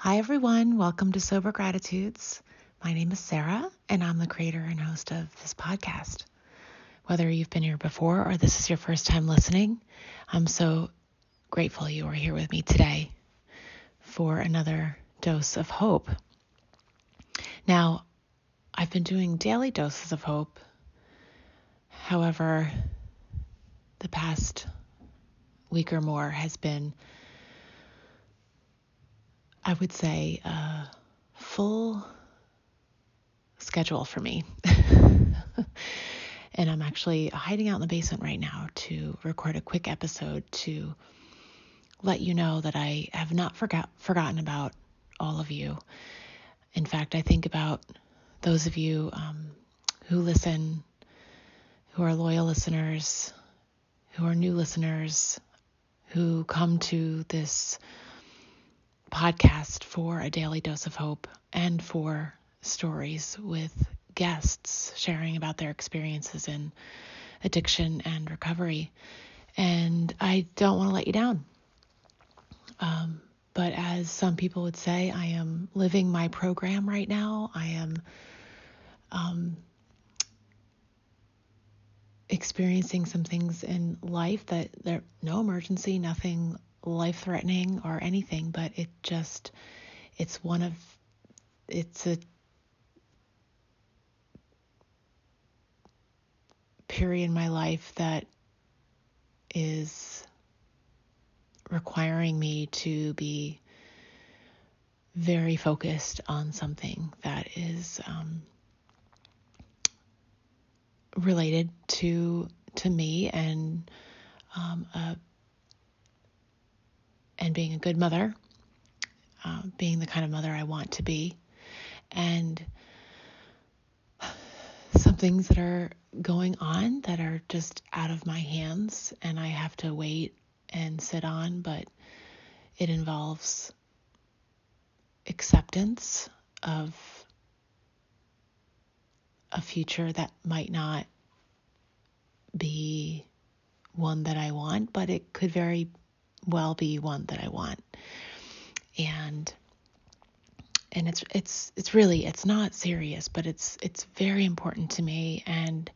Hi, everyone. Welcome to Sober Gratitudes. My name is Sarah, and I'm the creator and host of this podcast. Whether you've been here before or this is your first time listening, I'm so grateful you are here with me today for another dose of hope. Now, I've been doing daily doses of hope. However, the past week or more has been I would say, a full schedule for me. and I'm actually hiding out in the basement right now to record a quick episode to let you know that I have not forgot forgotten about all of you. In fact, I think about those of you um, who listen, who are loyal listeners, who are new listeners, who come to this podcast for a daily dose of hope and for stories with guests sharing about their experiences in addiction and recovery. And I don't want to let you down. Um, but as some people would say, I am living my program right now. I am um, experiencing some things in life that there no emergency, nothing life threatening or anything, but it just, it's one of, it's a period in my life that is requiring me to be very focused on something that is um, related to to me and um, a and being a good mother, uh, being the kind of mother I want to be, and some things that are going on that are just out of my hands and I have to wait and sit on, but it involves acceptance of a future that might not be one that I want, but it could very well be one that I want. And and it's it's it's really it's not serious, but it's it's very important to me and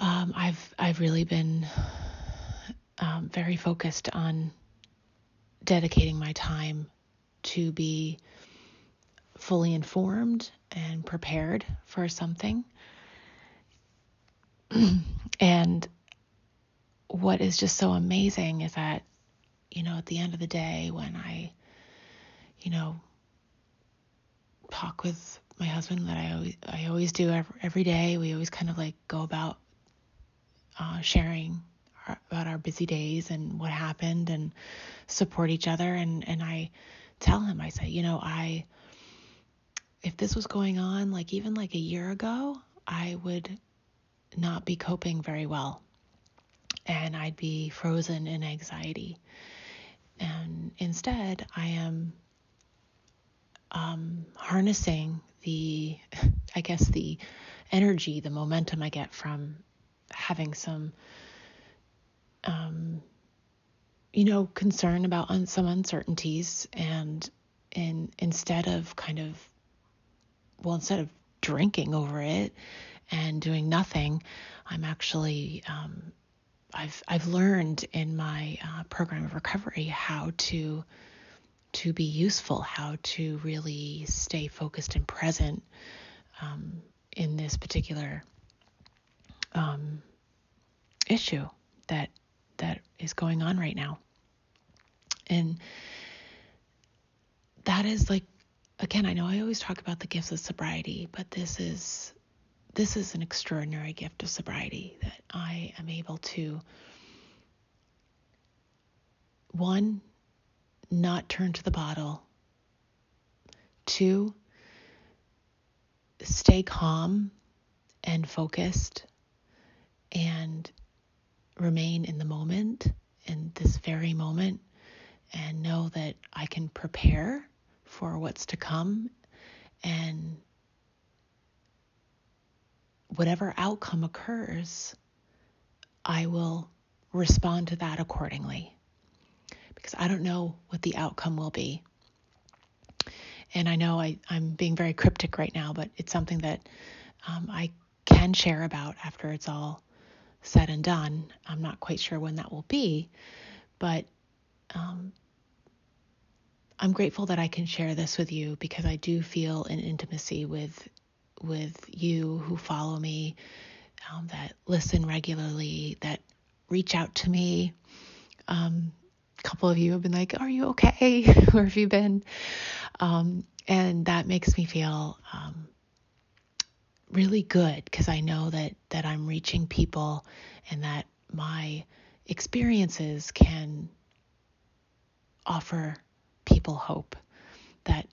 um, I've I've really been um, very focused on dedicating my time to be fully informed and prepared for something. and what is just so amazing is that, you know, at the end of the day, when I, you know, talk with my husband that I always, I always do every, every day, we always kind of like go about uh, sharing our, about our busy days and what happened and support each other. And, and I tell him, I say, you know, I, if this was going on like even like a year ago, I would not be coping very well and I'd be frozen in anxiety. And instead, I am um, harnessing the, I guess, the energy, the momentum I get from having some, um, you know, concern about un- some uncertainties, and in instead of kind of, well, instead of drinking over it and doing nothing, I'm actually um, I've I've learned in my uh, program of recovery how to to be useful, how to really stay focused and present um, in this particular um, issue that that is going on right now, and that is like again, I know I always talk about the gifts of sobriety, but this is this is an extraordinary gift of sobriety that I am able to one, not turn to the bottle. Two, stay calm and focused and remain in the moment, in this very moment, and know that I can prepare for what's to come and whatever outcome occurs, I will respond to that accordingly because I don't know what the outcome will be. And I know I, I'm being very cryptic right now, but it's something that um, I can share about after it's all said and done. I'm not quite sure when that will be, but um, I'm grateful that I can share this with you because I do feel an intimacy with with you who follow me, um, that listen regularly, that reach out to me. Um, a couple of you have been like, "Are you okay? Where have you been?" Um, and that makes me feel um, really good because I know that that I'm reaching people and that my experiences can offer people hope that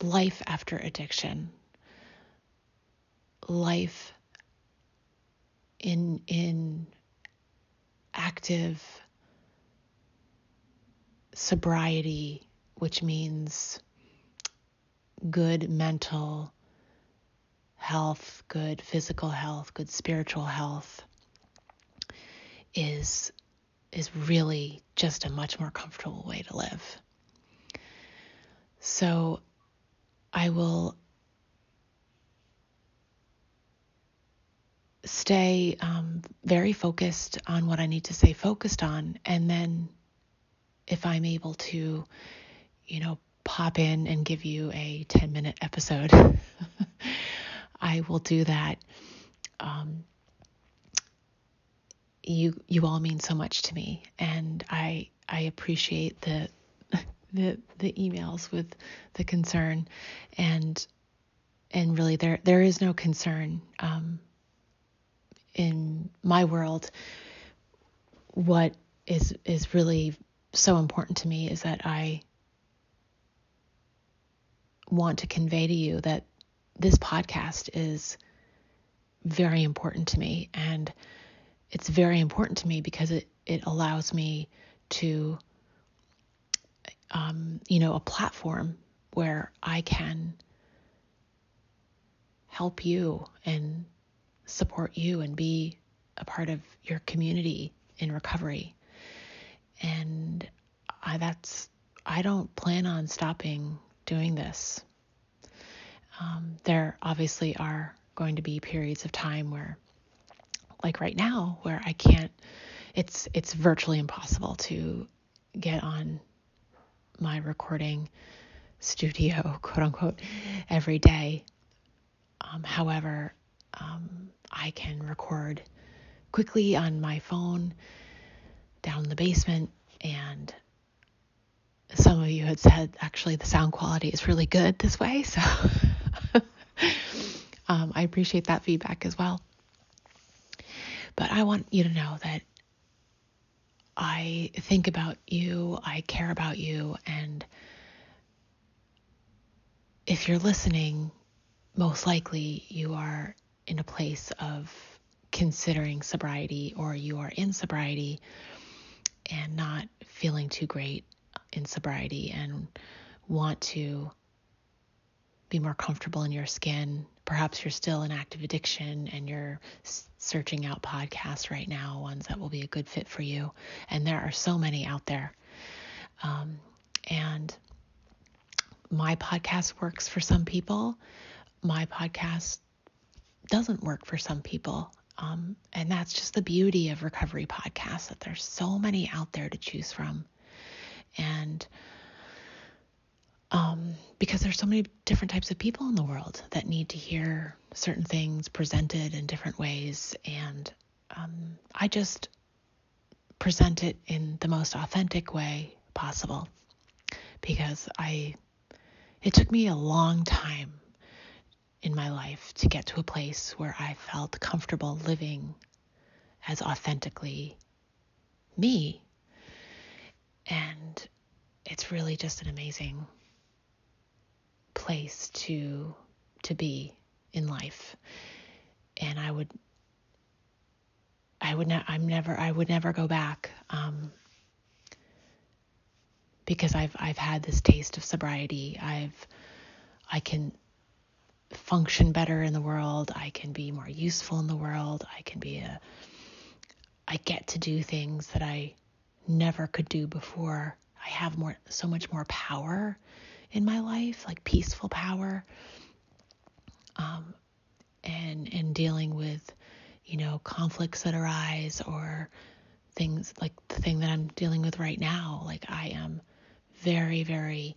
life after addiction life in in active sobriety which means good mental health, good physical health, good spiritual health is is really just a much more comfortable way to live. So I will stay um, very focused on what I need to stay focused on. And then if I'm able to, you know, pop in and give you a 10 minute episode, I will do that. Um, you you all mean so much to me, and I I appreciate the the the emails with the concern, and and really there there is no concern um, in my world. What is is really so important to me is that I want to convey to you that this podcast is very important to me and it's very important to me because it it allows me to um, you know a platform where I can help you and support you and be a part of your community in recovery and I, that's I don't plan on stopping doing this um, there obviously are going to be periods of time where, like right now, where I can't. It's it's virtually impossible to get on my recording studio, quote unquote, every day. Um, however, um, I can record quickly on my phone down in the basement and some of you had said actually the sound quality is really good this way so um, I appreciate that feedback as well. But I want you to know that I think about you, I care about you, and if you're listening, most likely you are in a place of considering sobriety or you are in sobriety and not feeling too great in sobriety and want to be more comfortable in your skin. Perhaps you're still in active addiction and you're searching out podcasts right now, ones that will be a good fit for you. And there are so many out there. Um, and my podcast works for some people. My podcast doesn't work for some people. Um, and that's just the beauty of recovery podcasts that there's so many out there to choose from. And um, because there's so many different types of people in the world that need to hear certain things presented in different ways. And um, I just present it in the most authentic way possible because I, it took me a long time in my life to get to a place where I felt comfortable living as authentically me. And it's really just an amazing place to to be in life and i would i would not i'm never i would never go back um, because i've i've had this taste of sobriety i've i can function better in the world i can be more useful in the world i can be a i get to do things that i never could do before I have more so much more power in my life, like peaceful power. Um, and and dealing with, you know, conflicts that arise or things like the thing that I'm dealing with right now. Like I am very, very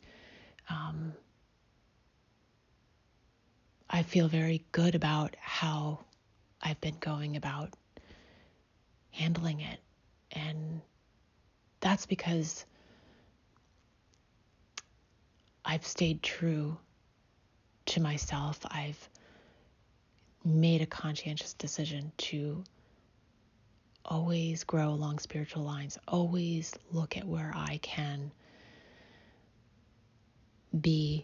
um, I feel very good about how I've been going about handling it. And that's because I've stayed true to myself. I've made a conscientious decision to always grow along spiritual lines, always look at where I can be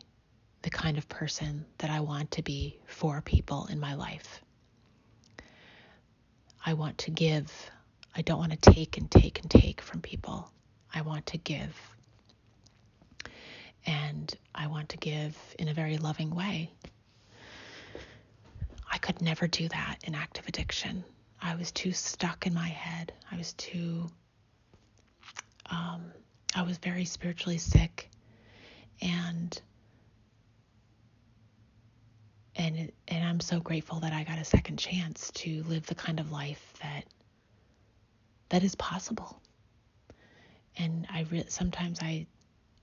the kind of person that I want to be for people in my life. I want to give. I don't want to take and take and take from people. I want to give. And I want to give in a very loving way. I could never do that in active addiction. I was too stuck in my head. I was too, um, I was very spiritually sick. And and and I'm so grateful that I got a second chance to live the kind of life that that is possible. And I re- sometimes I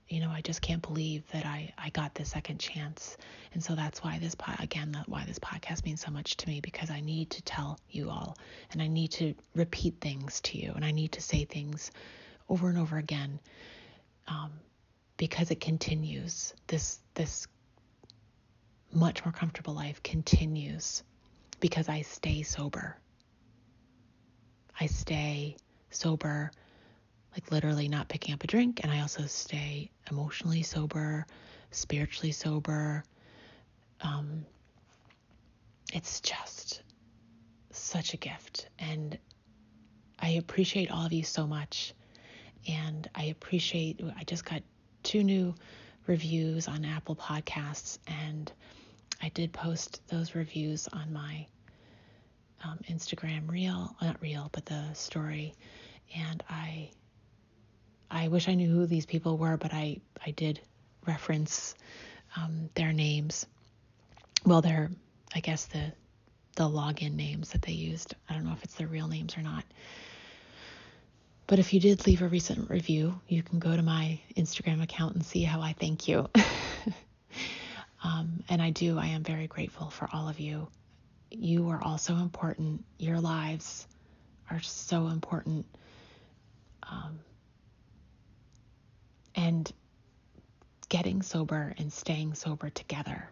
you know, I just can't believe that I I got this second chance. And so that's why this po- again that why this podcast means so much to me because I need to tell you all and I need to repeat things to you and I need to say things over and over again. Um, because it continues this this much more comfortable life continues because I stay sober. I stay sober, like literally not picking up a drink, and I also stay emotionally sober, spiritually sober. Um, it's just such a gift, and I appreciate all of you so much. And I appreciate, I just got two new reviews on Apple Podcasts, and I did post those reviews on my um, Instagram reel, not reel, but the story, and I I wish I knew who these people were, but I I did reference um, their names. Well, they're I guess the the login names that they used. I don't know if it's their real names or not. But if you did leave a recent review, you can go to my Instagram account and see how I thank you. um, and I do, I am very grateful for all of you. You are also important. Your lives are so important. Um, and getting sober and staying sober together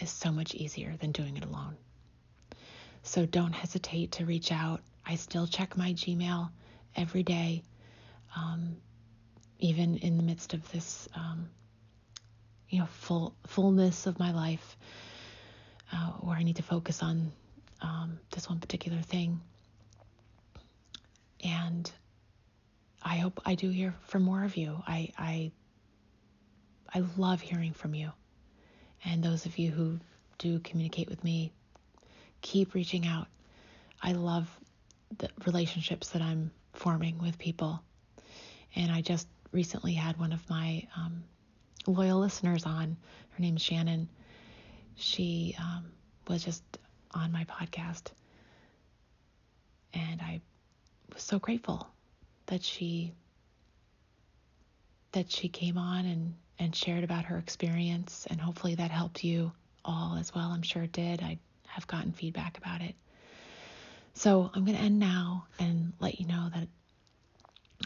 is so much easier than doing it alone. So don't hesitate to reach out. I still check my Gmail every day, um, even in the midst of this, um, you know, full fullness of my life, uh, where I need to focus on um, this one particular thing. And I hope I do hear from more of you. I I I love hearing from you, and those of you who do communicate with me, keep reaching out. I love the relationships that I'm forming with people. And I just recently had one of my um, loyal listeners on. Her name's Shannon. She um, was just on my podcast. And I was so grateful that she that she came on and, and shared about her experience and hopefully that helped you all as well. I'm sure it did. I have gotten feedback about it. So I'm going to end now and let you know that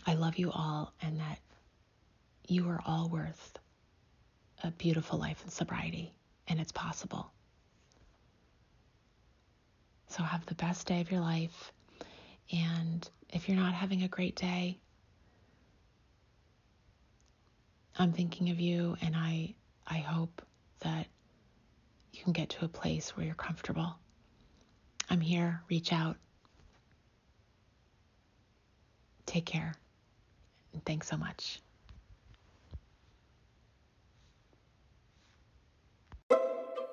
I love you all and that you are all worth a beautiful life in sobriety, and it's possible. So have the best day of your life. And if you're not having a great day, I'm thinking of you and I I hope that you can get to a place where you're comfortable I'm here. Reach out. Take care. And thanks so much.